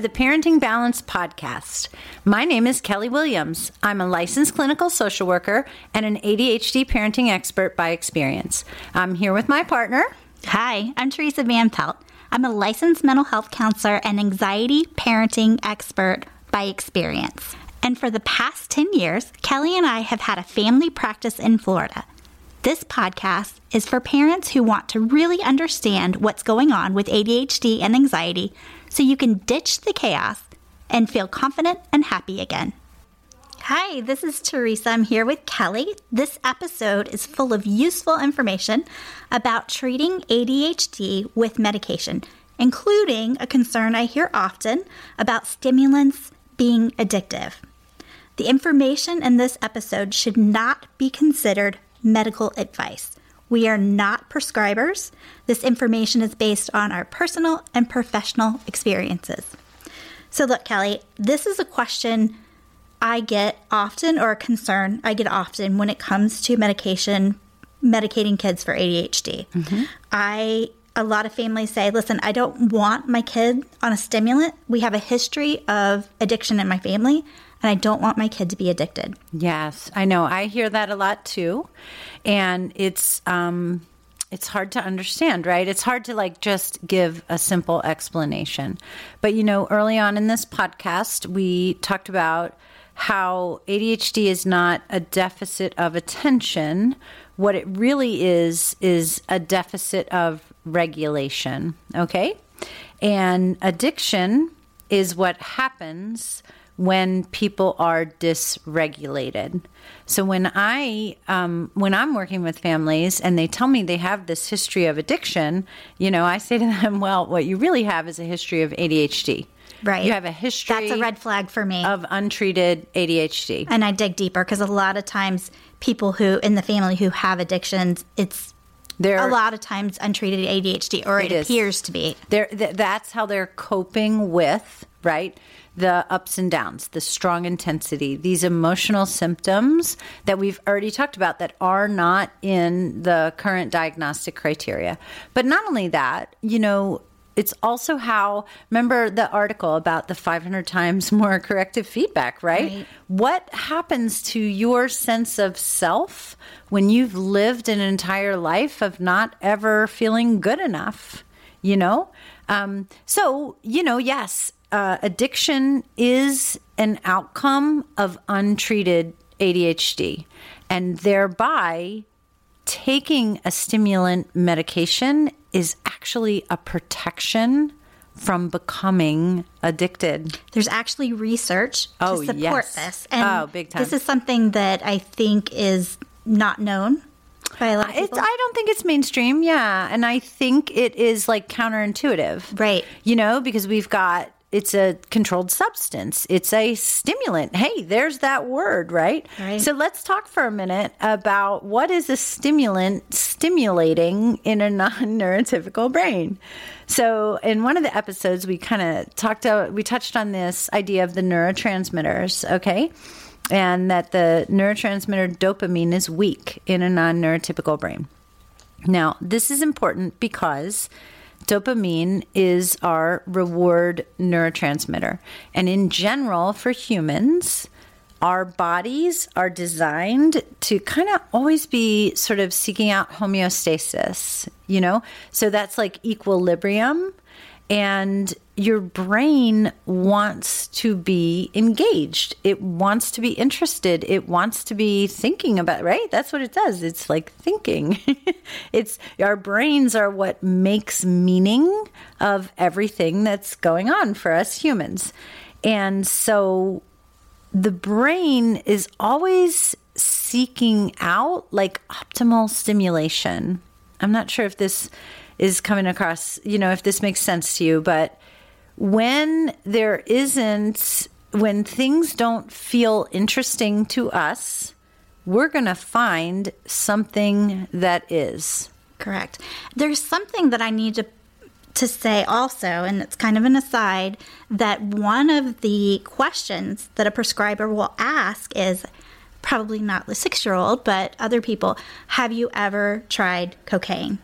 The Parenting Balance Podcast. My name is Kelly Williams. I'm a licensed clinical social worker and an ADHD parenting expert by experience. I'm here with my partner. Hi, I'm Teresa Van Pelt. I'm a licensed mental health counselor and anxiety parenting expert by experience. And for the past 10 years, Kelly and I have had a family practice in Florida. This podcast is for parents who want to really understand what's going on with ADHD and anxiety so you can ditch the chaos and feel confident and happy again. Hi, this is Teresa. I'm here with Kelly. This episode is full of useful information about treating ADHD with medication, including a concern I hear often about stimulants being addictive. The information in this episode should not be considered medical advice. We are not prescribers. This information is based on our personal and professional experiences. So, look, Kelly, this is a question I get often, or a concern I get often when it comes to medication, medicating kids for ADHD. Mm-hmm. I a lot of families say, listen, I don't want my kid on a stimulant. We have a history of addiction in my family and I don't want my kid to be addicted. Yes, I know. I hear that a lot too, and it's um, it's hard to understand, right? It's hard to like just give a simple explanation. But you know, early on in this podcast, we talked about how ADHD is not a deficit of attention. What it really is is a deficit of regulation. Okay, and addiction is what happens when people are dysregulated. So when I um, when I'm working with families and they tell me they have this history of addiction, you know, I say to them, "Well, what you really have is a history of ADHD." Right. You have a history. That's a red flag for me of untreated ADHD. And I dig deeper because a lot of times people who in the family who have addictions, it's they're, a lot of times untreated ADHD, or it, it appears to be. They're, th- that's how they're coping with right the ups and downs, the strong intensity, these emotional symptoms that we've already talked about that are not in the current diagnostic criteria. But not only that, you know, it's also how remember the article about the 500 times more corrective feedback right? right? what happens to your sense of self when you've lived an entire life of not ever feeling good enough you know um, so you know yes uh, addiction is an outcome of untreated ADHD, and thereby taking a stimulant medication is actually a protection from becoming addicted. There's actually research oh, to support yes. this. And oh, big time. This is something that I think is not known by a lot of people. I don't think it's mainstream, yeah. And I think it is like counterintuitive. Right. You know, because we've got it's a controlled substance. It's a stimulant. Hey, there's that word, right? right? So let's talk for a minute about what is a stimulant stimulating in a non-neurotypical brain. So in one of the episodes, we kind of talked about, we touched on this idea of the neurotransmitters, okay? And that the neurotransmitter dopamine is weak in a non-neurotypical brain. Now, this is important because Dopamine is our reward neurotransmitter. And in general, for humans, our bodies are designed to kind of always be sort of seeking out homeostasis, you know? So that's like equilibrium and your brain wants to be engaged. It wants to be interested. It wants to be thinking about, right? That's what it does. It's like thinking. it's our brains are what makes meaning of everything that's going on for us humans. And so the brain is always seeking out like optimal stimulation. I'm not sure if this is coming across, you know, if this makes sense to you. But when there isn't, when things don't feel interesting to us, we're going to find something that is. Correct. There's something that I need to to say also, and it's kind of an aside, that one of the questions that a prescriber will ask is probably not the six year old, but other people, have you ever tried cocaine?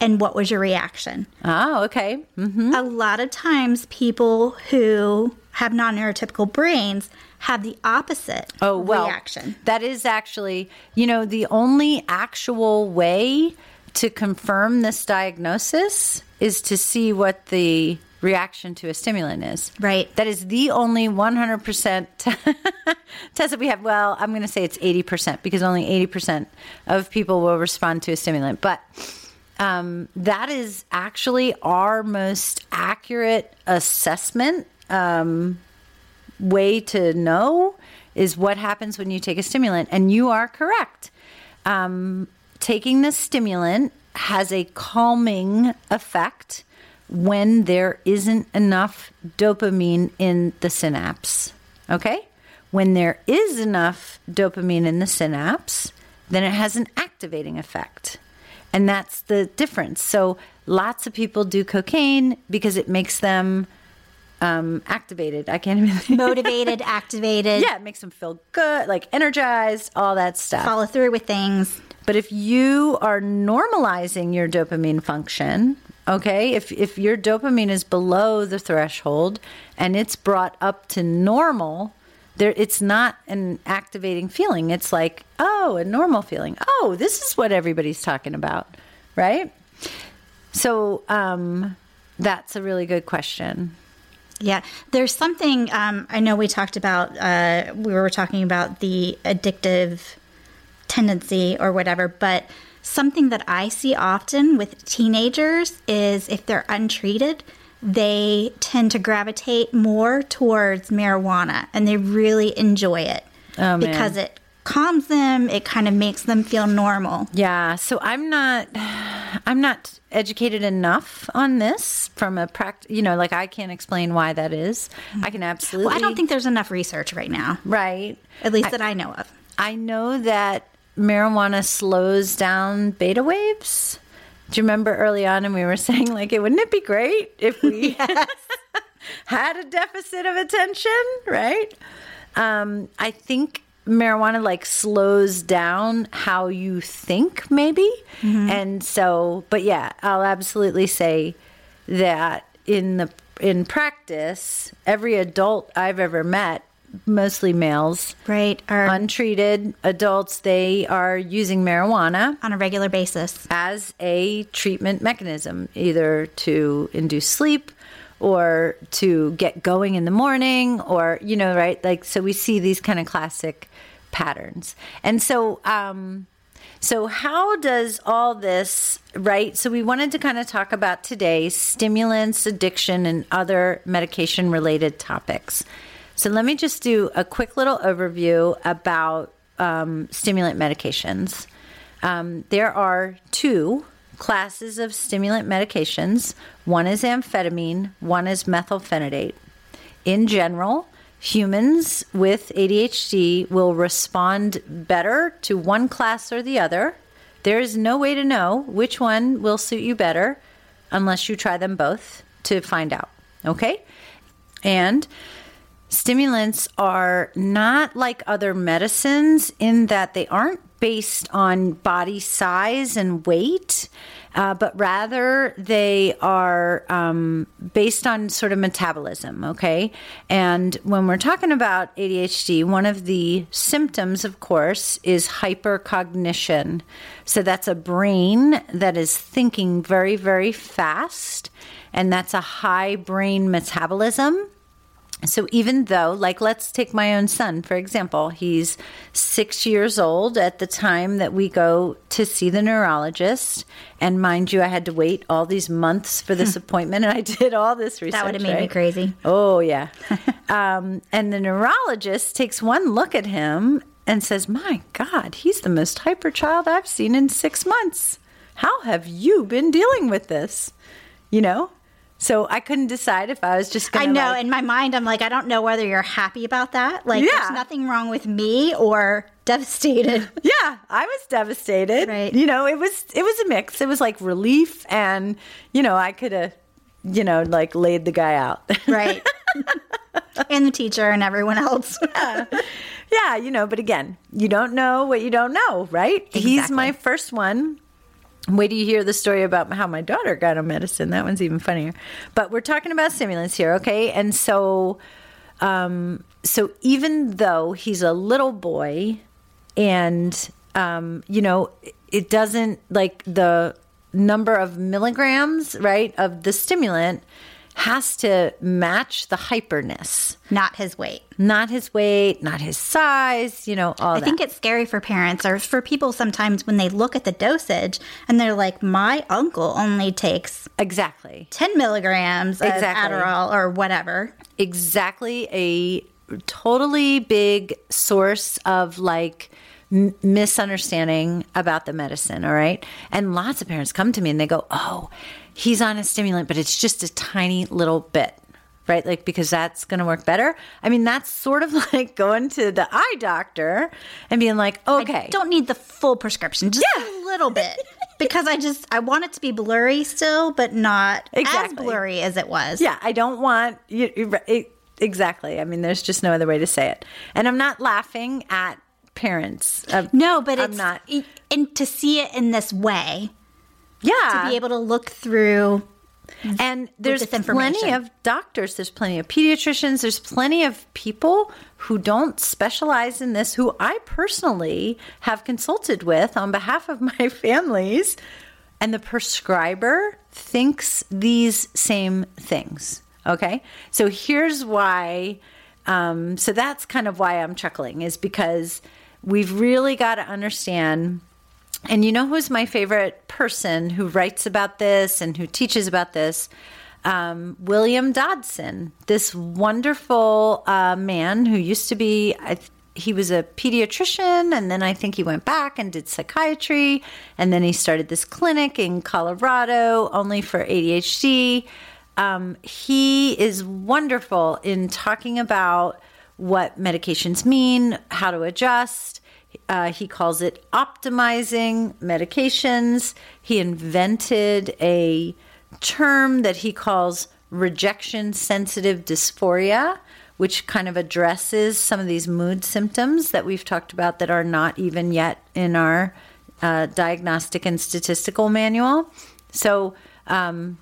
And what was your reaction? Oh, okay. hmm A lot of times, people who have non neurotypical brains have the opposite Oh, well, reaction. that is actually, you know, the only actual way to confirm this diagnosis is to see what the reaction to a stimulant is. Right. That is the only 100% t- test that we have. Well, I'm going to say it's 80% because only 80% of people will respond to a stimulant. But um, that is actually our most accurate assessment um, way to know is what happens when you take a stimulant. And you are correct. Um, taking the stimulant has a calming effect when there isn't enough dopamine in the synapse. Okay? When there is enough dopamine in the synapse, then it has an activating effect. And that's the difference. So lots of people do cocaine because it makes them um, activated. I can't even think. Motivated, activated, Yeah, it makes them feel good, like energized, all that stuff. follow through with things. But if you are normalizing your dopamine function, okay, if if your dopamine is below the threshold and it's brought up to normal, there it's not an activating feeling. It's like, oh, a normal feeling. Oh, this is what everybody's talking about, right? So, um that's a really good question. Yeah, there's something um, I know we talked about. Uh, we were talking about the addictive tendency or whatever, but something that I see often with teenagers is if they're untreated, they tend to gravitate more towards marijuana and they really enjoy it Oh, because it calms them, it kind of makes them feel normal. Yeah, so I'm not I'm not educated enough on this from a pract you know, like I can't explain why that is. I can absolutely Well, I don't think there's enough research right now, right. at least that I know of. I know that marijuana slows down beta waves. Do you remember early on and we were saying like it wouldn't it be great if we had a deficit of attention, right? Um, I think marijuana like slows down how you think maybe. And so but yeah, I'll absolutely say that in the in practice, every adult I've ever met, mostly males, Right, or untreated adults, they are using marijuana on a regular basis. as a treatment mechanism, either to induce sleep or to get going in the morning, or, you know, right? Like, so we see these kind of classic patterns. And so, um, so how does all this, right? So we wanted to kind of talk about today stimulants, addiction, and other medication related topics. So let me just do a quick little overview about um, stimulant medications. Um, there are two classes of stimulant medications. One is amphetamine, one is methylphenidate. In general, humans with ADHD will respond better to one class or the other. There is no way to know which one will suit you better unless you try them both to find out. Okay? And stimulants are not like other medicines in that they aren't based on body size and weight, uh, but rather they are um, based on sort of metabolism, okay? And when we're talking about ADHD, one of the symptoms, of course, is hypercognition. So that's a brain that is thinking very, very fast, and that's a high brain metabolism. So even though, like, let's take my own son, for example, he's six years old at the time that we go to see the neurologist. And mind you, I had to wait all these months for this appointment, and I did all this research. That would have made me crazy. Oh, yeah. um, and the neurologist takes one look at him and says, My God, he's the most hyper child I've seen in six months. How have you been dealing with this? You know? So I couldn't decide if I was just going to. I know. in my mind, I'm like, I don't know whether you're happy about that. Like, Yeah. there's nothing wrong with me or devastated. Yeah, I was devastated. Right. You know, it was it was a mix. It was like relief and you know, I could have you know, like laid the guy out. Right. and the teacher and everyone else. yeah, you know, but again, you don't know what you don't know, right? He's my first one Wait till you hear the story about how my daughter got on medicine. That one's even funnier. But we're talking about stimulants here, okay? And so, um, so even though he's a little boy, and um, you know, it doesn't like the number of milligrams, right, of the stimulant has to match the hyperness, Not his weight. not his weight, not his size, you know, all I that. think it's scary for parents or for people sometimes when they look at the dosage and they're like, my uncle only takes exactly. 10 milligrams Exactly. of Adderall or whatever. exactly a totally big source of like misunderstanding about the medicine all right and lots of parents come to me and they go oh he's on a stimulant but it's just a tiny little bit right like because that's going to work better i mean that's sort of like going to the eye doctor and being like okay Don't need the full prescription, just a little bit. Because I just I want it to be blurry still, but not Exactly. as blurry as it was. Yeah, I don't want you. you- it- Exactly. I mean, there's just no other way to say it. And I'm not laughing at parents. Uh, No, but I'm it's not. it- and to see it in this way, yeah, to be able to look through and there's plenty of doctors. There's plenty of pediatricians. There's plenty of people who don't specialize in this. Who I personally have consulted with on behalf of my families, and the prescriber thinks these same things. Okay, so here's why. Um, so that's kind of why I'm chuckling is because we've really got to understand. And you know who's my favorite person who writes about this and who teaches about this? Um, William Dodson, this wonderful uh, man who used to be, I, he was a pediatrician, and then I think he went back and did psychiatry, and then he started this clinic in Colorado only for ADHD. Um, he is wonderful in talking about what medications mean, how to adjust. Uh, he calls it optimizing medications. He invented a term that he calls rejection sensitive dysphoria, which kind of addresses some of these mood symptoms that we've talked about that are not even yet in our uh, diagnostic and statistical manual. So, um,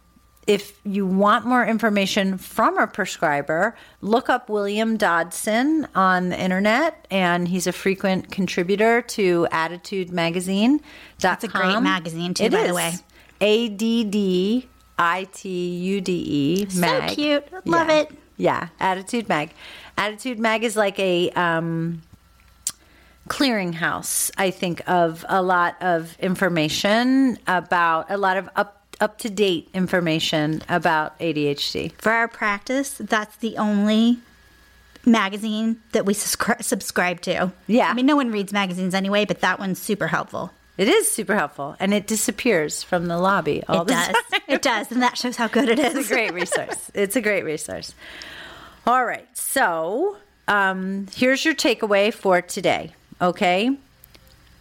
if you want more information from a prescriber, look up William Dodson on the internet, and he's a frequent contributor to ADDitude Magazine. That's a great magazine, too, by the way. A D D I T U D E. So Mag. cute. Love Yeah. it. Yeah, ADDitude Mag. ADDitude Mag is like a um, clearinghouse, I think, of a lot of information about a lot of up up to date information about ADHD. for our practice. That's the only magazine that we subscri- subscribe to. Yeah. I mean, no one reads magazines anyway, but that one's super helpful. It is super helpful, and it disappears from the lobby all It the does. time. It does. And that shows how good it It's a great resource. It's a great resource. All right. So um, here's your takeaway for today. Okay.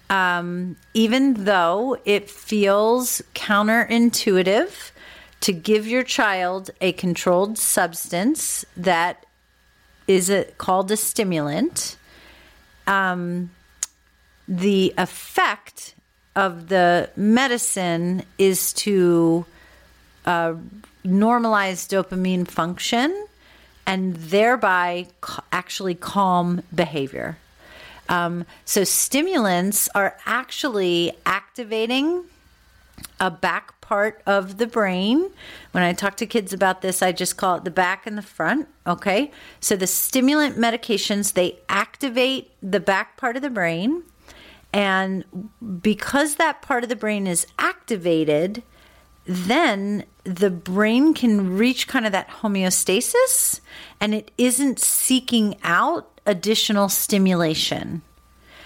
Um, even though it feels counterintuitive to give your child a controlled substance that is a, called a stimulant, um, the effect of the medicine is to uh, normalize dopamine function and thereby ca- actually calm behavior. Um, so, stimulants are actually activating a back part of the brain. When I talk to kids about this, I just call it the back and the front. Okay. So the stimulant medications, they activate the back part of the brain. And because that part of the brain is activated, then the brain can reach kind of that homeostasis and it isn't seeking out additional stimulation.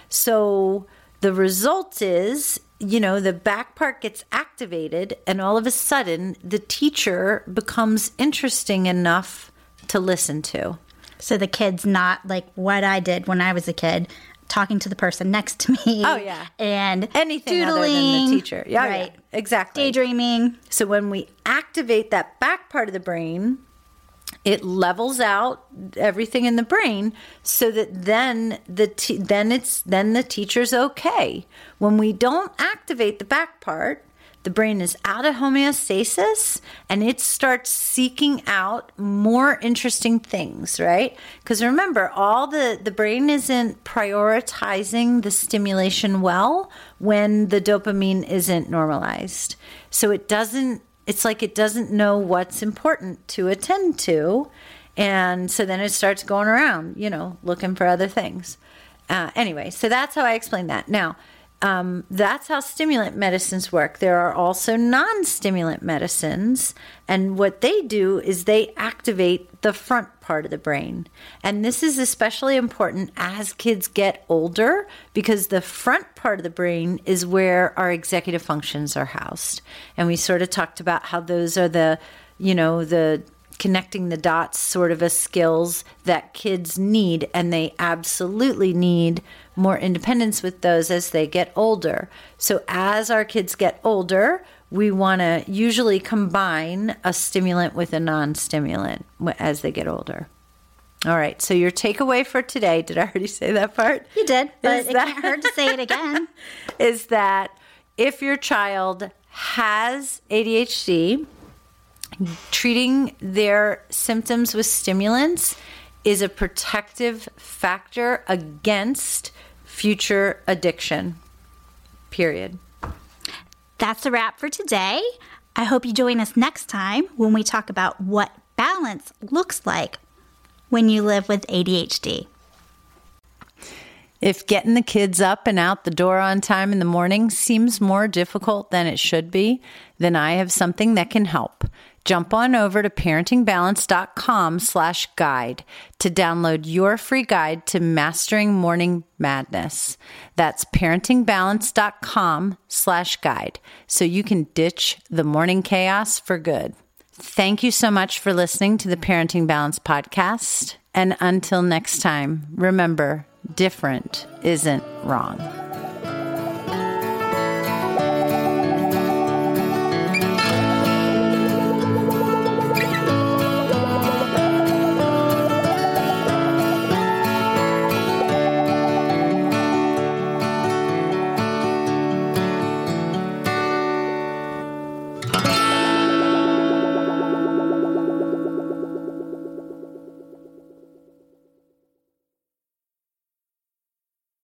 So the result is, you know, the back part gets activated, and all of a sudden, the teacher becomes interesting enough to listen to. So the kid's not like what I did when I was a kid, talking to the person next to me. Oh, yeah. And Anything other than the teacher. Yeah, yeah, right. exactly. Daydreaming. So when we activate that back part of the brain, it levels out everything in the brain so that then the then it's then the teacher's okay. When we don't activate the back part, the brain is out of homeostasis and it starts seeking out more interesting things, right? Because remember, all the, the brain isn't prioritizing the stimulation well when the dopamine isn't normalized. So it doesn't, it's like it doesn't know what's important to attend to. And so then it starts going around, you know, looking for other things. Uh, anyway, so that's how I explain that. Now, um, that's how stimulant medicines work. There are also non stimulant medicines, and what they do is they activate the front part of the brain. And this is especially important as kids get older because the front part of the brain is where our executive functions are housed. And we sort of talked about how those are the, you know, the connecting the dots sort of a skills that kids need and they absolutely need more independence with those as they get older. So as our kids get older, we want to usually combine a stimulant with a non-stimulant as they get older. All right. So your takeaway for today, did I already say that part? You did, but is it that, can't hurt to say it again. is that if your child has ADHD, treating their symptoms with stimulants is a protective factor against future addiction. Period. That's a wrap for today. I hope you join us next time when we talk about what balance looks like when you live with ADHD. If getting the kids up and out the door on time in the morning seems more difficult than it should be, then I have something that can help. Jump on over to parentingbalance.com slash guide to download your free guide to mastering morning madness. That's parentingbalance.com slash guide so you can ditch the morning chaos for good. Thank you so much for listening to the Parenting Balance podcast. And until next time, remember, different isn't wrong.